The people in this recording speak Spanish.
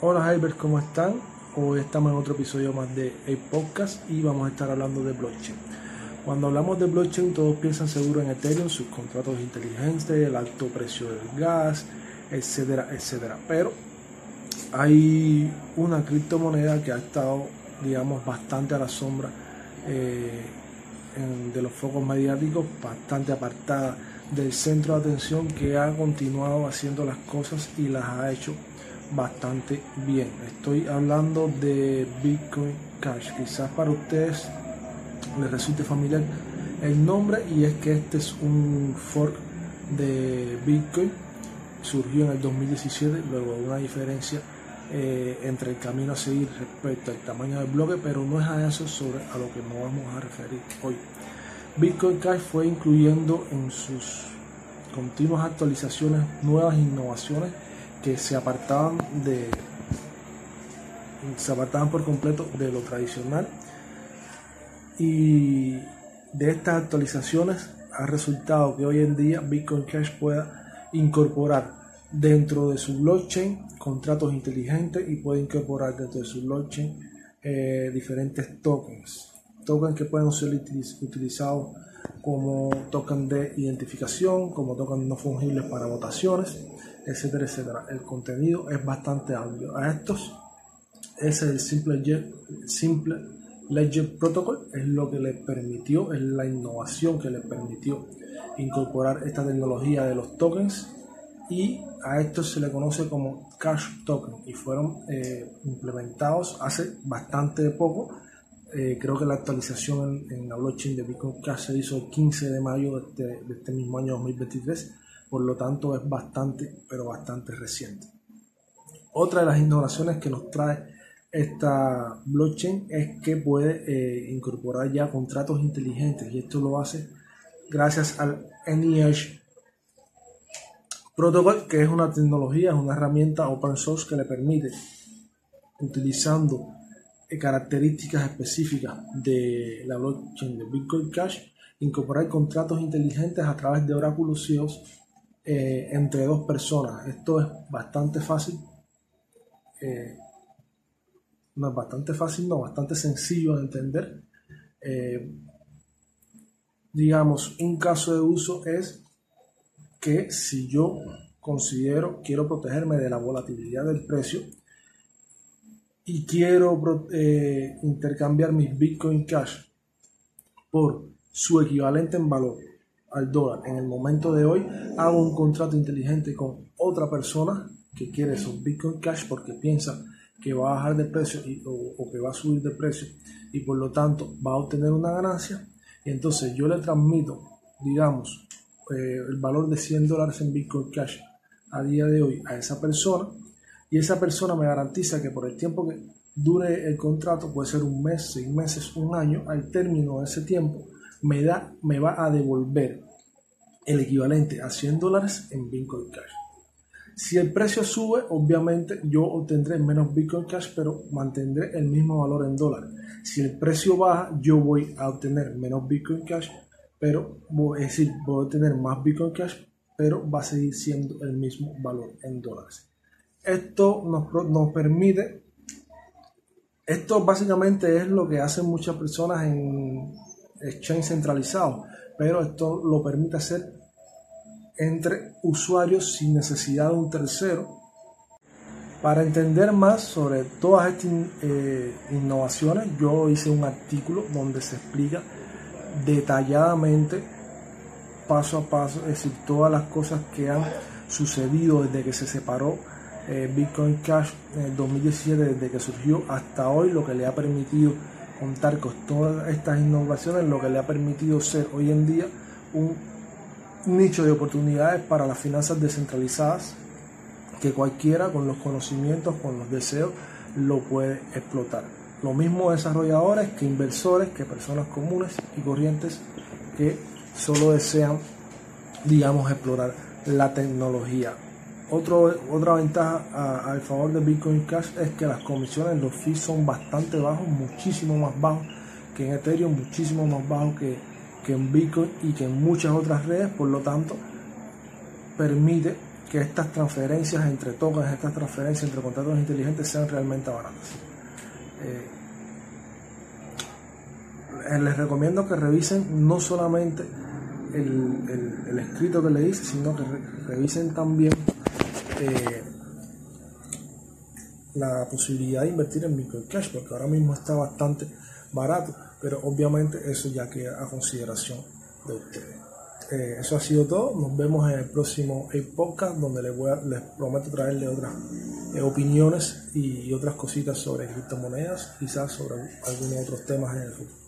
Hola Herbert, ¿cómo están? Hoy estamos en otro episodio más de el podcast y vamos a estar hablando de blockchain. Cuando hablamos de blockchain todos piensan seguro en Ethereum, sus contratos inteligentes, el alto precio del gas, etcétera, etcétera. Pero hay una criptomoneda que ha estado, digamos, bastante a la sombra eh, de los focos mediáticos, bastante apartada del centro de atención que ha continuado haciendo las cosas y las ha hecho bastante bien. Estoy hablando de Bitcoin Cash. Quizás para ustedes les resulte familiar el nombre y es que este es un fork de Bitcoin. Surgió en el 2017, luego de una diferencia eh, entre el camino a seguir respecto al tamaño del bloque, pero no es a eso sobre a lo que nos vamos a referir hoy. Bitcoin Cash fue incluyendo en sus continuas actualizaciones nuevas innovaciones que se apartaban de se apartaban por completo de lo tradicional. Y de estas actualizaciones ha resultado que hoy en día Bitcoin Cash pueda incorporar dentro de su blockchain contratos inteligentes y puede incorporar dentro de su blockchain eh, diferentes tokens. Tokens que pueden ser utilizados como token de identificación como tokens no fungibles para votaciones etcétera, etcétera. El contenido es bastante amplio. A estos es el simple ledger, simple ledger protocol, es lo que le permitió, es la innovación que le permitió incorporar esta tecnología de los tokens y a estos se le conoce como cash token y fueron eh, implementados hace bastante poco. Eh, creo que la actualización en, la blockchain de Bitcoin Cash se hizo el 15 de mayo de este, de este mismo año 2023 por lo tanto es bastante, pero bastante reciente. Otra de las innovaciones que nos trae esta blockchain es que puede eh, incorporar ya contratos inteligentes y esto lo hace gracias al NEH Protocol, que es una tecnología, es una herramienta open source que le permite, utilizando eh, características específicas de la blockchain de Bitcoin Cash, incorporar contratos inteligentes a través de oráculos eh, entre dos personas. Esto es bastante fácil. Eh, no es bastante fácil, no, bastante sencillo de entender. Eh, digamos, un caso de uso es que si yo considero, quiero protegerme de la volatilidad del precio y quiero intercambiar mis Bitcoin Cash por su equivalente en valor al dólar en el momento de hoy, hago un contrato inteligente con otra persona que quiere esos Bitcoin Cash porque piensa que va a bajar de precio o, que va a subir de precio y por lo tanto va a obtener una ganancia. Entonces yo le transmito, digamos, eh, el valor de 100 dólares en Bitcoin Cash a día de hoy a esa persona y esa persona me garantiza que por el tiempo que dure el contrato, puede ser un mes, seis meses, un año, al término de ese tiempo, me, da, me va a devolver el equivalente a 100 dólares en Bitcoin Cash. Si el precio sube, obviamente yo obtendré menos Bitcoin Cash, pero mantendré el mismo valor en dólares. Si el precio baja, yo voy a obtener menos Bitcoin Cash, pero es decir, voy a obtener más Bitcoin Cash, pero va a seguir siendo el mismo valor en dólares. Esto nos, nos permite, esto básicamente es lo que hacen muchas personas en exchange centralizado, pero esto lo permite hacer entre usuarios sin necesidad de un tercero. Para entender más sobre todas estas eh, innovaciones, yo hice un artículo donde se explica detalladamente, paso a paso, es decir, todas las cosas que han sucedido desde que se separó eh, Bitcoin Cash en el 2017, desde que surgió hasta hoy, lo que le ha permitido contar con todas estas innovaciones, lo que le ha permitido ser hoy en día un nicho de oportunidades para las finanzas descentralizadas que cualquiera con los conocimientos, con los deseos, lo puede explotar. Lo mismo desarrolladores que inversores, que personas comunes y corrientes que solo desean, digamos, explorar la tecnología otra ventaja al favor de Bitcoin Cash es que las comisiones, los fees son bastante bajos, muchísimo más bajos que en Ethereum, muchísimo más bajos que, que en Bitcoin y que en muchas otras redes, por lo tanto permite que estas transferencias entre tokens, estas transferencias entre contratos inteligentes sean realmente baratas. Eh, les recomiendo que revisen no solamente el, escrito que le hice, sino que revisen también eh, la posibilidad de invertir en microcash, porque ahora mismo está bastante barato, pero obviamente eso ya queda a consideración de ustedes. Eh, eso ha sido todo. Nos vemos en el próximo podcast donde les, voy les prometo traerle otras eh, opiniones y otras cositas sobre criptomonedas, quizás sobre algunos otros temas en el futuro.